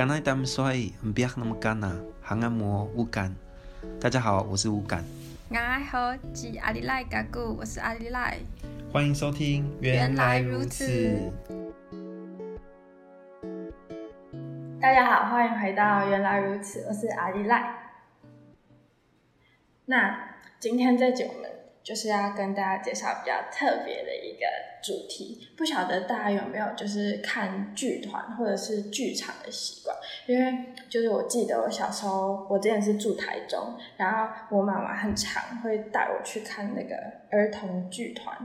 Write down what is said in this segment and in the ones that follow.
刚才他们说不要那么干呐，还按摩乌干。大家好，我是乌干。我好，是阿里赖嘎古，我是阿里赖。欢迎收听，原来如此。大家好，欢迎回到原来如此，我是阿里赖。那今天这集我们就是要跟大家介绍比较特别的一个主题，不晓得大家有没有就是看剧团或者是剧场的习惯？因为就是我记得我小时候，我之前是住台中，然后我妈妈很常会带我去看那个儿童剧团，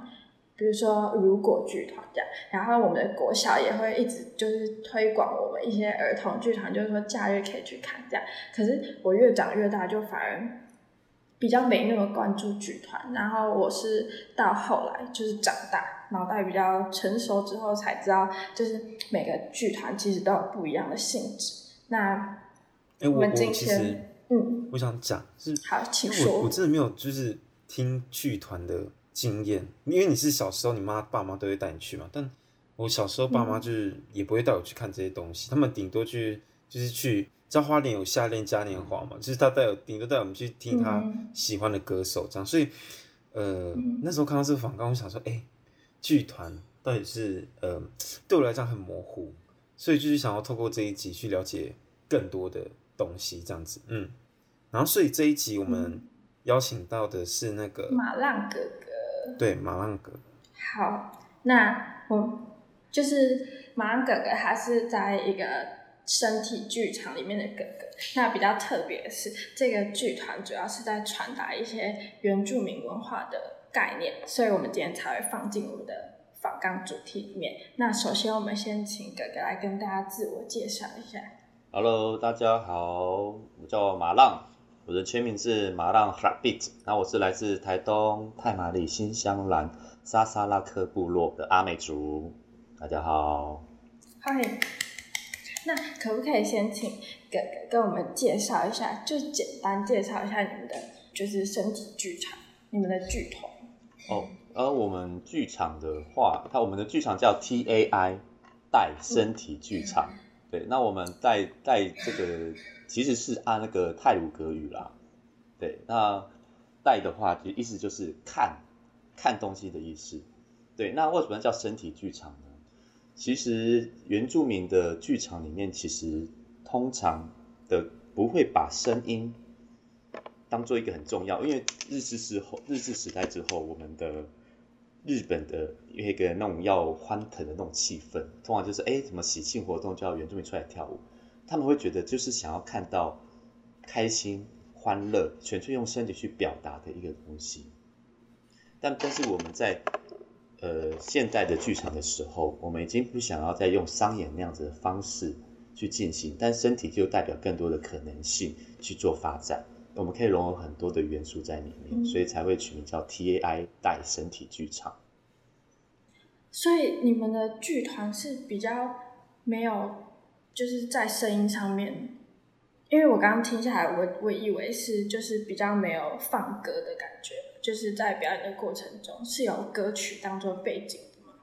比如说如果剧团这样，然后我们的国小也会一直就是推广我们一些儿童剧团，就是说假日可以去看这样。可是我越长越大，就反而。比较没那么关注剧团，然后我是到后来就是长大，脑袋比较成熟之后才知道，就是每个剧团其实都有不一样的性质。那我们今天，欸、嗯，我想讲是好，请说。我我真的没有就是听剧团的经验，因为你是小时候你妈爸妈都会带你去嘛，但我小时候爸妈就是也不会带我去看这些东西，嗯、他们顶多去就是去。知道花莲有夏恋嘉年华嘛？就是他带有顶多带我们去听他喜欢的歌手这样，所以呃、嗯、那时候看到这个访纲，我想说，哎、欸，剧团到底是呃对我来讲很模糊，所以就是想要透过这一集去了解更多的东西这样子，嗯，然后所以这一集我们邀请到的是那个马浪哥哥，对，马浪哥。好，那我就是马浪哥哥，他是在一个。身体剧场里面的哥哥，那比较特别的是，这个剧团主要是在传达一些原住民文化的概念，所以我们今天才会放进我们的访纲主题里面。那首先，我们先请哥哥来跟大家自我介绍一下。Hello，大家好，我叫马浪，我的全名是马浪 Rabbit，那我是来自台东太麻里新香兰沙沙拉克部落的阿美族。大家好，欢迎。那可不可以先请哥哥跟我们介绍一下，就简单介绍一下你们的就是身体剧场，你们的剧团。哦，而我们剧场的话，它我们的剧场叫 TAI 带身体剧场。对，那我们带带这个其实是按那个泰鲁格语啦。对，那带的话，其实意思就是看看东西的意思。对，那为什么叫身体剧场？其实原住民的剧场里面，其实通常的不会把声音当做一个很重要，因为日治时候、日治时代之后，我们的日本的一个那种要欢腾的那种气氛，通常就是哎，什么喜庆活动叫原住民出来跳舞，他们会觉得就是想要看到开心、欢乐，纯粹用身体去表达的一个东西。但但是我们在呃，现代的剧场的时候，我们已经不想要再用商演那样子的方式去进行，但身体就代表更多的可能性去做发展。我们可以融合很多的元素在里面，嗯、所以才会取名叫 TAI 带身体剧场。所以你们的剧团是比较没有，就是在声音上面，因为我刚刚听下来，我我以为是就是比较没有放歌的感觉。就是在表演的过程中是有歌曲当做背景的吗？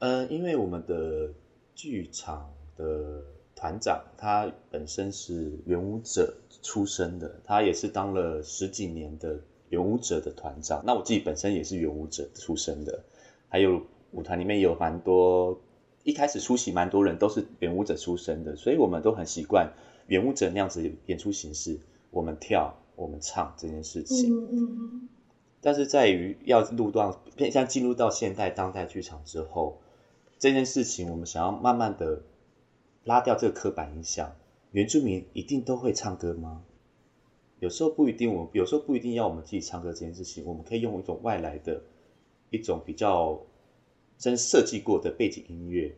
呃，因为我们的剧场的团长他本身是原舞者出身的，他也是当了十几年的原舞者的团长。那我自己本身也是原舞者出身的，还有舞团里面有蛮多，一开始出席蛮多人都是原舞者出身的，所以我们都很习惯原舞者那样子演出形式，我们跳。我们唱这件事情，嗯嗯，但是在于要入到，像进入到现代当代剧场之后，这件事情我们想要慢慢的拉掉这个刻板印象，原住民一定都会唱歌吗？有时候不一定，我有时候不一定要我们自己唱歌这件事情，我们可以用一种外来的一种比较真设计过的背景音乐，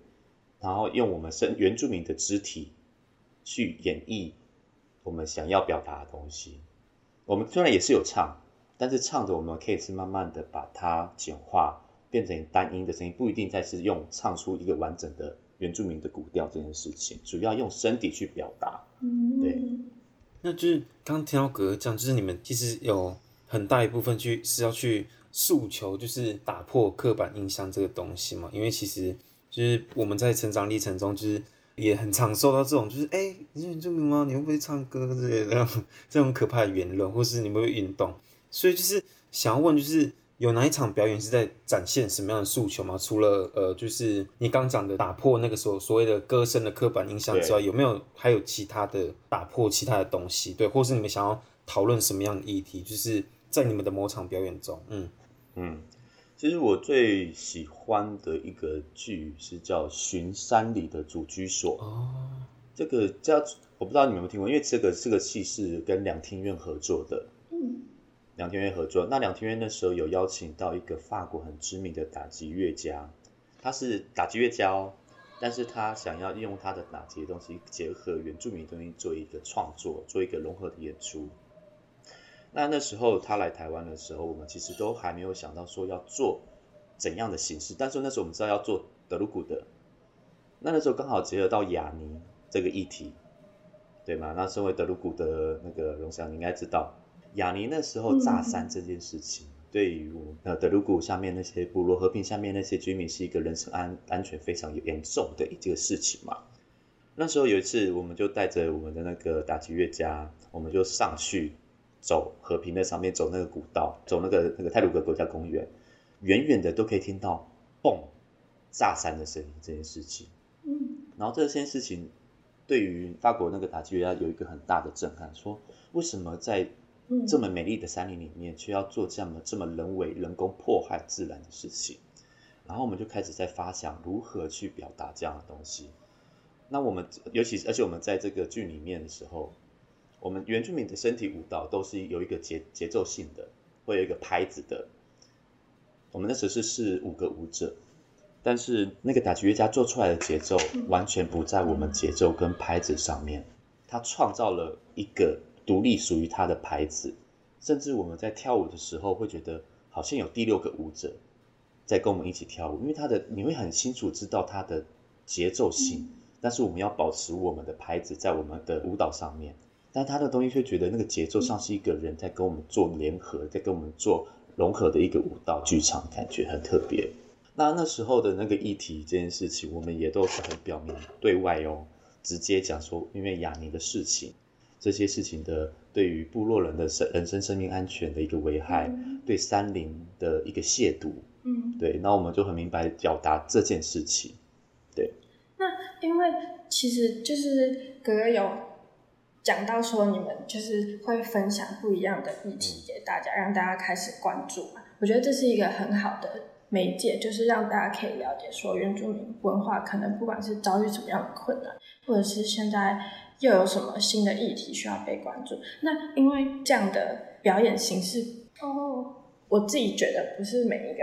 然后用我们身原住民的肢体去演绎我们想要表达的东西。我们虽然也是有唱，但是唱着我们可以是慢慢的把它简化，变成单音的声音，不一定再是用唱出一个完整的原住民的古调这件事情，主要用身体去表达。嗯，对。那就是刚刚听到哥哥讲，就是你们其实有很大一部分去是要去诉求，就是打破刻板印象这个东西嘛。因为其实就是我们在成长历程中，就是也很常受到这种，就是哎、欸，你是原住民吗？你会不会唱歌之类的这种可怕的言论，或是你会不会运动？所以就是想要问，就是有哪一场表演是在展现什么样的诉求吗？除了呃，就是你刚讲的打破那个所所谓的歌声的刻板印象之外，有没有还有其他的打破其他的东西？对，或是你们想要讨论什么样的议题？就是在你们的某场表演中，嗯嗯。其实我最喜欢的一个剧是叫《巡山里的主居所》哦，这个叫我不知道你们有没有听过，因为这个这个戏是跟两厅院合作的，嗯，两厅院合作。那两厅院那时候有邀请到一个法国很知名的打击乐家，他是打击乐家哦，但是他想要利用他的打击的东西结合原住民的东西做一个创作，做一个融合的演出。那那时候他来台湾的时候，我们其实都还没有想到说要做怎样的形式，但是那时候我们知道要做德鲁古的，那那时候刚好结合到雅尼这个议题，对吗？那身为德鲁古的那个荣祥，你应该知道，雅尼那时候炸山这件事情，嗯、对于呃德鲁古下面那些部落和平下面那些居民是一个人身安安全非常严重的一个事情嘛。那时候有一次，我们就带着我们的那个打击乐家，我们就上去。走和平的上面，走那个古道，走那个那个泰鲁格国家公园，远远的都可以听到嘣炸山的声音。这件事情，嗯，然后这件事情对于法国那个打击乐家有一个很大的震撼，说为什么在这么美丽的山林里面，却要做这么这么人为人工破坏自然的事情？然后我们就开始在发想如何去表达这样的东西。那我们尤其是而且我们在这个剧里面的时候。我们原住民的身体舞蹈都是有一个节节奏性的，会有一个拍子的。我们那时候是是五个舞者，但是那个打击乐家做出来的节奏完全不在我们节奏跟拍子上面，他创造了一个独立属于他的拍子，甚至我们在跳舞的时候会觉得好像有第六个舞者在跟我们一起跳舞，因为他的你会很清楚知道他的节奏性，但是我们要保持我们的拍子在我们的舞蹈上面。但他的东西却觉得那个节奏像是一个人在跟我们做联合，在跟我们做融合的一个舞蹈剧场，感觉很特别。那那时候的那个议题这件事情，我们也都是很表明对外哦，直接讲说，因为雅尼的事情，这些事情的对于部落人的生人身生命安全的一个危害，嗯、对山林的一个亵渎，嗯，对，那我们就很明白表达这件事情。对，那因为其实就是哥哥有。讲到说你们就是会分享不一样的议题给大家，让大家开始关注嘛。我觉得这是一个很好的媒介，就是让大家可以了解说原住民文化可能不管是遭遇什么样的困难，或者是现在又有什么新的议题需要被关注。那因为这样的表演形式，哦，我自己觉得不是每一个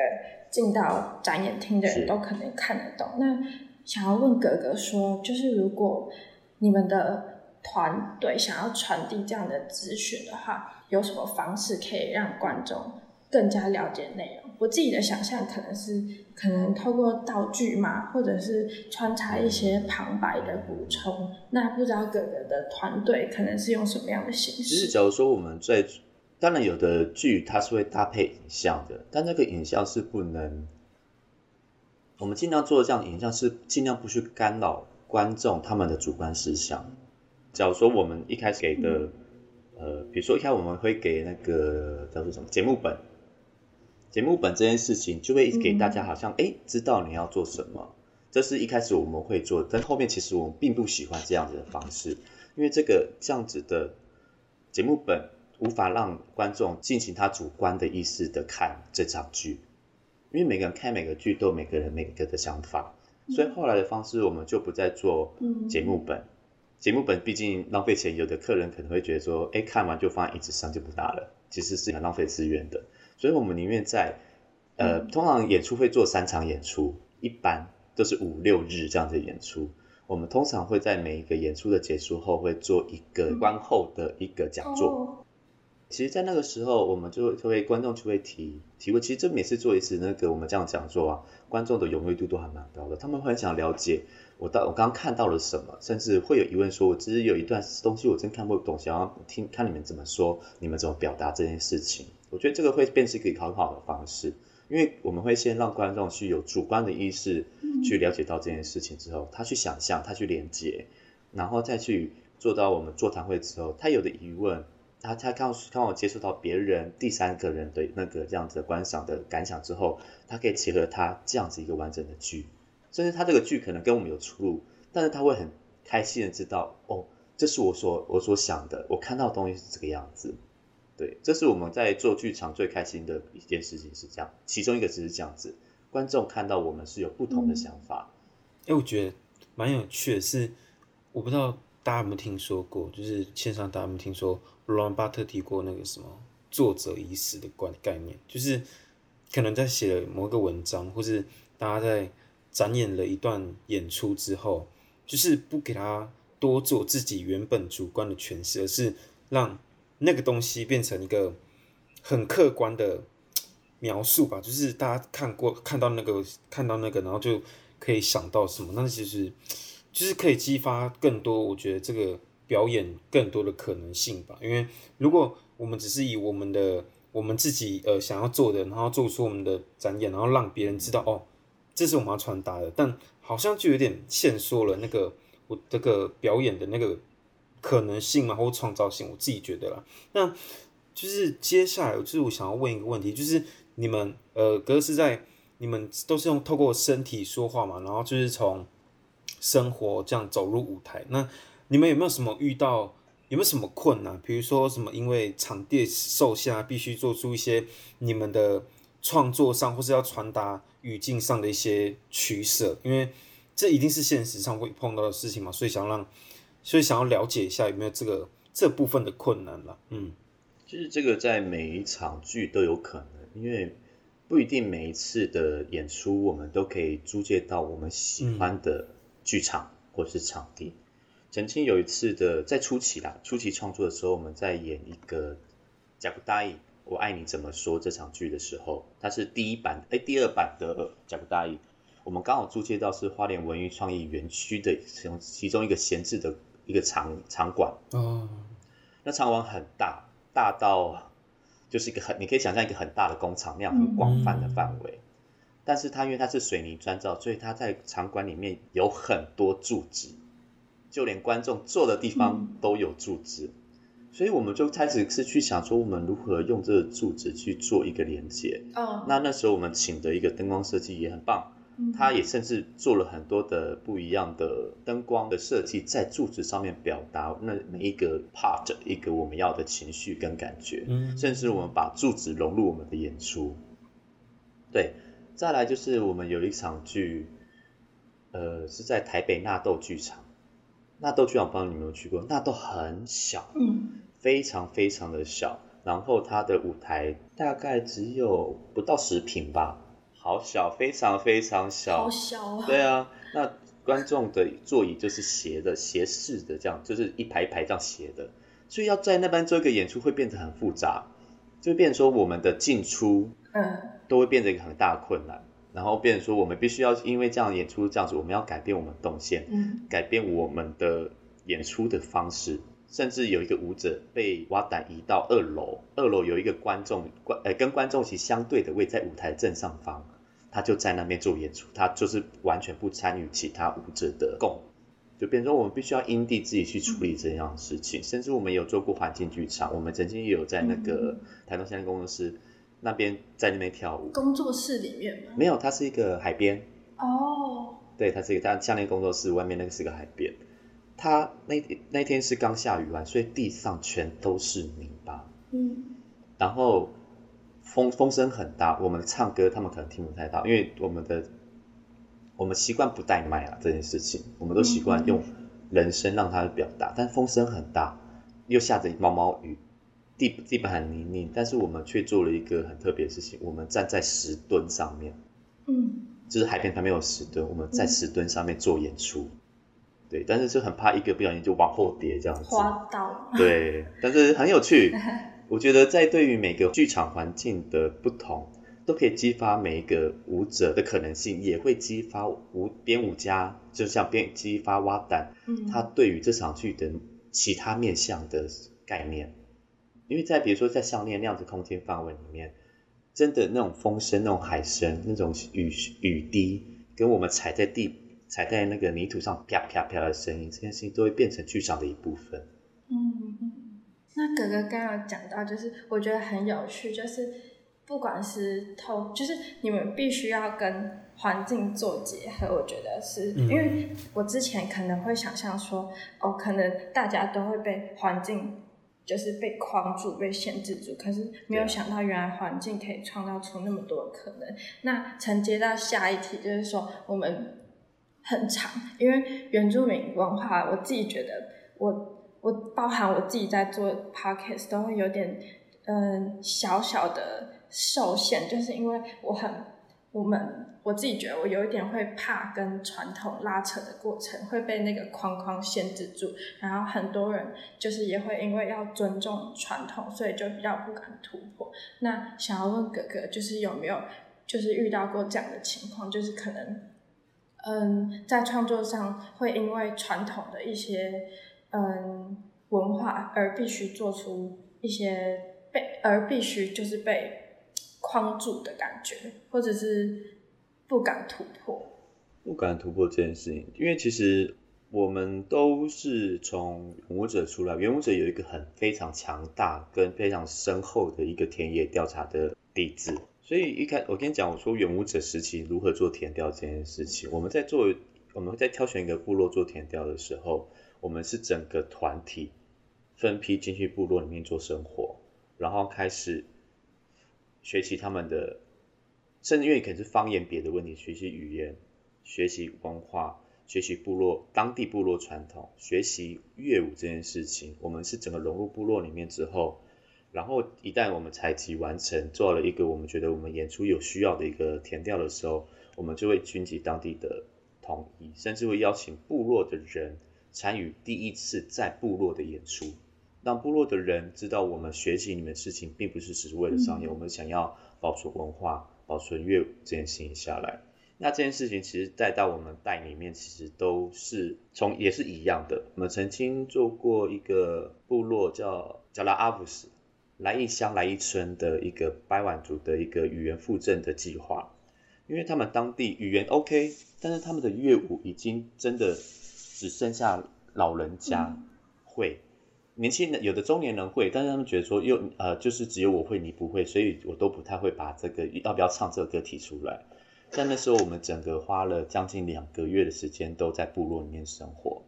进到展演厅的人都可能看得懂。那想要问哥哥说，就是如果你们的团队想要传递这样的资讯的话，有什么方式可以让观众更加了解内容？我自己的想象可能是，可能透过道具嘛，或者是穿插一些旁白的补充。那不知道哥哥的团队可能是用什么样的形式？其实，假如说我们在，当然有的剧它是会搭配影像的，但那个影像是不能，我们尽量做的这样的影像是尽量不去干扰观众他们的主观思想。假如说我们一开始给的，呃，比如说一开始我们会给那个叫做什么节目本，节目本这件事情就会给大家好像哎知道你要做什么，这是一开始我们会做，但后面其实我们并不喜欢这样子的方式，因为这个这样子的节目本无法让观众进行他主观的意识的看这场剧，因为每个人看每个剧都有每个人每个的想法，所以后来的方式我们就不再做节目本。节目本毕竟浪费钱，有的客人可能会觉得说，哎，看完就放在椅子上就不拿了，其实是很浪费资源的。所以我们宁愿在，呃，通常演出会做三场演出，一般都是五六日这样子演出。我们通常会在每一个演出的结束后，会做一个观后的一个讲座。其实，在那个时候，我们就会就会观众就会提提问。其实这每次做一次那个我们这样讲座啊，观众的踊跃度都还蛮高的，他们会很想了解。我到我刚刚看到了什么，甚至会有疑问说，我其实有一段东西我真看不懂，想要听看你们怎么说，你们怎么表达这件事情。我觉得这个会变成一个很好的方式。因为我们会先让观众去有主观的意识去了解到这件事情之后，他去想象，他去连接，然后再去做到我们座谈会之后，他有的疑问，他他刚刚我接触到别人第三个人的那个这样子的观赏的感想之后，他可以结合他这样子一个完整的剧，甚至他这个剧可能跟我们有出入，但是他会很开心的知道，哦，这是我所我所想的，我看到的东西是这个样子。对，这是我们在做剧场最开心的一件事情，是这样。其中一个只是这样子，观众看到我们是有不同的想法。哎、我觉得蛮有趣的是，我不知道大家有没有听说过，就是线上大家有没有听说罗兰巴特提过那个什么作者已死的观概念，就是可能在写了某个文章，或是大家在展演了一段演出之后，就是不给他多做自己原本主观的诠释，而是让。那个东西变成一个很客观的描述吧，就是大家看过看到那个看到那个，然后就可以想到什么。那其实就是可以激发更多，我觉得这个表演更多的可能性吧。因为如果我们只是以我们的我们自己呃想要做的，然后做出我们的展演，然后让别人知道哦，这是我们要传达的，但好像就有点限缩了那个我这个表演的那个。可能性嘛，或创造性，我自己觉得啦。那就是接下来，就是我想要问一个问题，就是你们呃，格斯在你们都是用透过身体说话嘛，然后就是从生活这样走入舞台。那你们有没有什么遇到有没有什么困难？比如说什么因为场地受限啊，必须做出一些你们的创作上，或是要传达语境上的一些取舍？因为这一定是现实上会碰到的事情嘛，所以想让。所以想要了解一下有没有这个这部分的困难了，嗯，其实这个在每一场剧都有可能，因为不一定每一次的演出我们都可以租借到我们喜欢的剧场或是场地。嗯、曾经有一次的在初期啦，初期创作的时候，我们在演一个《贾古大义我爱你怎么说》这场剧的时候，它是第一版哎第二版的《贾古大意》，我们刚好租借到是花莲文艺创意园区的其中一个闲置的。一个场场馆哦，那场馆很大，大到就是一个很，你可以想象一个很大的工厂那样很广泛的范围。嗯、但是它因为它是水泥砖造，所以它在场馆里面有很多柱子，就连观众坐的地方都有柱子。嗯、所以我们就开始是去想说，我们如何用这个柱子去做一个连接。哦，那那时候我们请的一个灯光设计也很棒。他也甚至做了很多的不一样的灯光的设计，在柱子上面表达那每一个 part 一个我们要的情绪跟感觉，嗯，甚至我们把柱子融入我们的演出。对，再来就是我们有一场剧，呃，是在台北纳豆剧场，纳豆剧场，不知道你们有没有去过？纳豆很小，嗯，非常非常的小，然后它的舞台大概只有不到十平吧。好小，非常非常小。好小啊！对啊，那观众的座椅就是斜的、斜式的，这样就是一排一排这样斜的，所以要在那边做一个演出会变得很复杂，就变成说我们的进出，嗯，都会变成一个很大的困难。嗯、然后变成说我们必须要因为这样演出这样子，我们要改变我们动线，嗯，改变我们的演出的方式，甚至有一个舞者被挖胆移到二楼，二楼有一个观众观，呃，跟观众席相对的位在舞台正上方。他就在那边做演出，他就是完全不参与其他舞者的共，就变成说我们必须要因地自己去处理这样的事情。嗯、甚至我们有做过环境剧场，我们曾经也有在那个台东相恋工作室那边在那边跳舞。工作室里面吗？没有，它是一个海边。哦。对，它是一个它项链工作室外面那个是个海边。它那那天是刚下雨完，所以地上全都是泥巴。嗯。然后。风风声很大，我们唱歌他们可能听不太到，因为我们的我们习惯不带麦啊这件事情，我们都习惯用人声让他表达。但风声很大，又下着毛毛雨，地地板很泥泞，但是我们却做了一个很特别的事情，我们站在石墩上面，嗯，就是海边旁边有石墩，我们在石墩上面做演出，对，但是就很怕一个不小心就往后跌这样子，滑倒，对，但是很有趣。我觉得在对于每个剧场环境的不同，都可以激发每一个舞者的可能性，也会激发舞编舞家，就像编激发挖胆，他对于这场剧的其他面向的概念。因为在比如说在项链那样子空间范围里面，真的那种风声、那种海声、那种雨雨滴，跟我们踩在地、踩在那个泥土上啪啪啪的声音，这件事情都会变成剧场的一部分。嗯嗯。那哥哥刚刚有讲到，就是我觉得很有趣，就是不管是透，就是你们必须要跟环境做结合。我觉得是因为我之前可能会想象说，哦，可能大家都会被环境就是被框住、被限制住，可是没有想到原来环境可以创造出那么多可能。那承接到下一题，就是说我们很长，因为原住民文化，我自己觉得我。我包含我自己在做 podcast 都会有点嗯小小的受限，就是因为我很我们我自己觉得我有一点会怕跟传统拉扯的过程会被那个框框限制住，然后很多人就是也会因为要尊重传统，所以就比较不敢突破。那想要问哥哥，就是有没有就是遇到过这样的情况，就是可能嗯在创作上会因为传统的一些。嗯，文化而必须做出一些被而必须就是被框住的感觉，或者是不敢突破。不敢突破这件事情，因为其实我们都是从原舞者出来，原舞者有一个很非常强大跟非常深厚的一个田野调查的底子，所以一开我跟你讲，我说原舞者时期如何做田调这件事情，我们在做我们在挑选一个部落做田调的时候。我们是整个团体分批进去部落里面做生活，然后开始学习他们的，甚至因为可能是方言别的问题，学习语言、学习文化、学习部落当地部落传统、学习乐舞这件事情。我们是整个融入部落里面之后，然后一旦我们采集完成，做了一个我们觉得我们演出有需要的一个填调的时候，我们就会征集当地的同意，甚至会邀请部落的人。参与第一次在部落的演出，让部落的人知道我们学习你们事情并不是只是为了商业，我们想要保存文化、保存乐舞这件事情下来。那这件事情其实带到我们带里面，其实都是从也是一样的。我们曾经做过一个部落叫叫拉阿布斯来一乡来一村的一个白碗族的一个语言复振的计划，因为他们当地语言 OK，但是他们的乐舞已经真的。只剩下老人家会，嗯、年轻人有的中年人会，但是他们觉得说又呃就是只有我会你不会，所以我都不太会把这个要不要唱这个歌提出来。在那时候我们整个花了将近两个月的时间都在部落里面生活，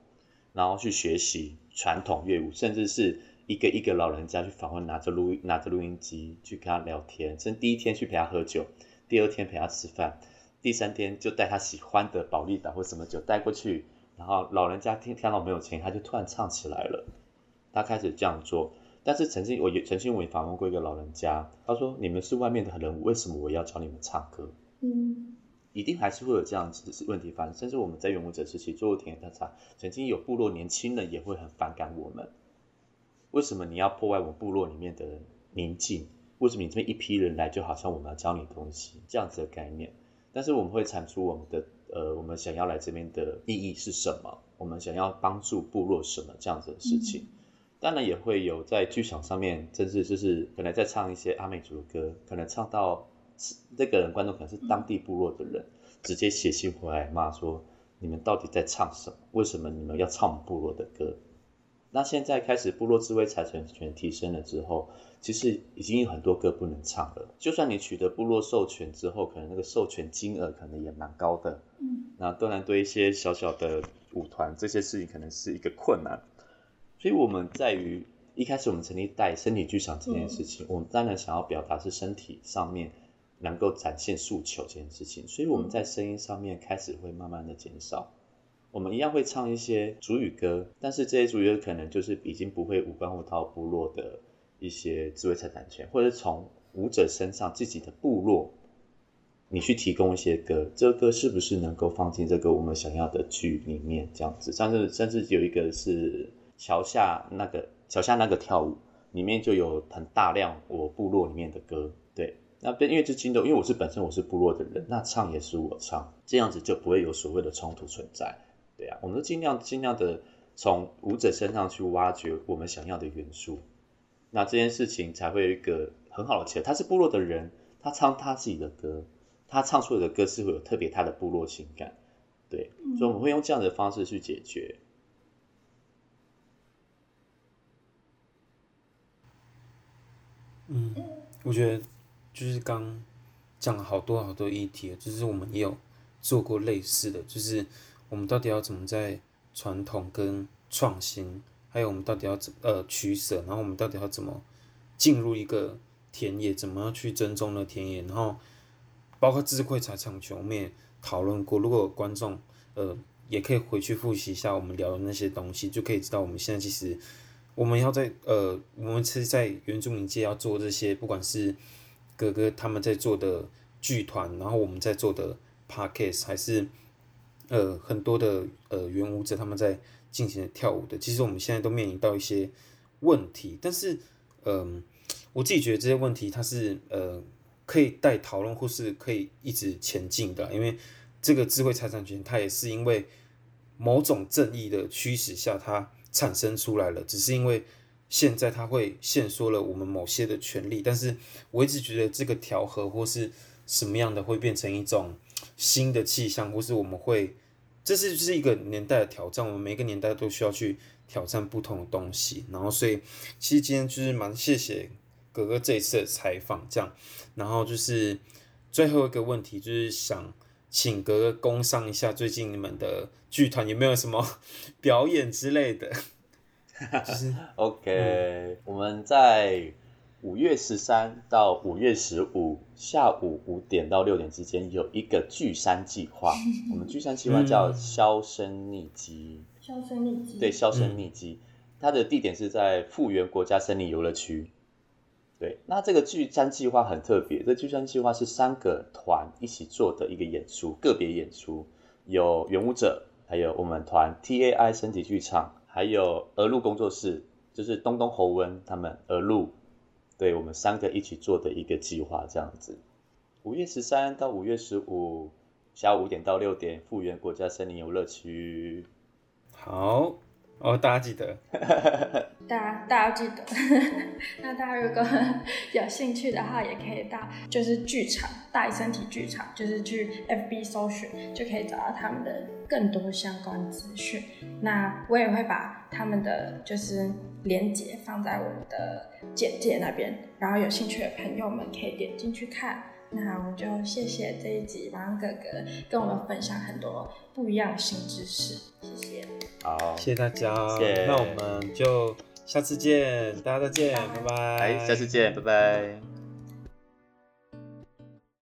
然后去学习传统乐舞，甚至是一个一个老人家去访问，拿着录拿着录音机去跟他聊天，甚至第一天去陪他喝酒，第二天陪他吃饭，第三天就带他喜欢的保利达或什么酒带过去。然后老人家听听到没有钱，他就突然唱起来了。他开始这样做，但是曾经我也曾经我也访问过一个老人家，他说：“你们是外面的人，为什么我要教你们唱歌？”嗯，一定还是会有这样子的问题发生。甚至我们在原舞者时期做过田野调查，曾经有部落年轻人也会很反感我们。为什么你要破坏我们部落里面的宁静？为什么你这边一批人来，就好像我们要教你东西这样子的概念？但是我们会产出我们的。呃，我们想要来这边的意义是什么？我们想要帮助部落什么这样子的事情？嗯、当然也会有在剧场上面，甚至就是可能在唱一些阿美族的歌，可能唱到那个人观众可能是当地部落的人，嗯、直接写信回来骂说：你们到底在唱什么？为什么你们要唱部落的歌？那现在开始部落智慧财产权提升了之后。其实已经有很多歌不能唱了。就算你取得部落授权之后，可能那个授权金额可能也蛮高的。嗯，那当然对一些小小的舞团，这些事情可能是一个困难。所以我们在于一开始我们成立带身体剧场这件事情，嗯、我们当然想要表达是身体上面能够展现诉求这件事情。所以我们在声音上面开始会慢慢的减少。我们一样会唱一些主语歌，但是这些族语歌可能就是已经不会无关乎到部落的。一些智慧财产权，或者从舞者身上自己的部落，你去提供一些歌，这个歌是不是能够放进这个我们想要的剧里面？这样子，甚至甚至有一个是桥下那个桥下那个跳舞，里面就有很大量我部落里面的歌。对，那因为这金豆，因为我是本身我是部落的人，那唱也是我唱，这样子就不会有所谓的冲突存在。对啊，我们都尽量尽量的从舞者身上去挖掘我们想要的元素。那这件事情才会有一个很好的结果。他是部落的人，他唱他自己的歌，他唱出来的歌是会有特别他的部落情感，对，所以我们会用这样的方式去解决。嗯，我觉得就是刚讲了好多好多议题，就是我们也有做过类似的，就是我们到底要怎么在传统跟创新，还有我们到底要怎呃取舍，然后我们到底要怎么进入一个田野，怎么样去尊重那田野，然后包括智慧财产权，我们也讨论过。如果观众呃也可以回去复习一下我们聊的那些东西，就可以知道我们现在其实。我们要在呃，我们是在原住民界要做这些，不管是哥哥他们在做的剧团，然后我们在做的 podcast，还是呃很多的呃原舞者他们在进行跳舞的，其实我们现在都面临到一些问题。但是，嗯、我自己觉得这些问题它是呃可以待讨论或是可以一直前进的，因为这个智慧财产权它也是因为某种正义的驱使下它。产生出来了，只是因为现在它会限缩了我们某些的权利，但是我一直觉得这个调和或是什么样的会变成一种新的气象，或是我们会，这是就是一个年代的挑战，我们每个年代都需要去挑战不同的东西，然后所以其实今天就是蛮谢谢哥哥这一次的采访，这样，然后就是最后一个问题就是想。请哥哥工商一下，最近你们的剧团有没有什么表演之类的？就是 OK，、我们在五月十三到五月十五下午五点到六点之间有一个聚山计划。我们聚山计划叫销声匿迹。销声匿迹。对，销声匿迹。它的地点是在富源国家森林游乐区。对，那这个聚山计划很特别。这聚山计划是三个团一起做的一个演出，个别演出，有原舞者，还有我们团 TAI 身体剧场，还有鹅鹿工作室，就是东东侯温他们鹅鹿，对，我们三个一起做的一个计划，这样子。五月十三到五月十五下午五点到六点，复原国家森林游乐区。好。哦，大家记得，大家大家记得。那大家如果 有兴趣的话，也可以到就是剧场大爱身体剧场，就是去 FB 搜寻，就可以找到他们的更多相关资讯。那我也会把他们的就是连接放在我们的简介那边，然后有兴趣的朋友们可以点进去看。那我们就谢谢这一集马恩哥哥跟我们分享很多不一样的新知识，谢谢。好，谢谢大家，谢谢，那我们就下次见，大家再见，拜拜，下次见，拜拜。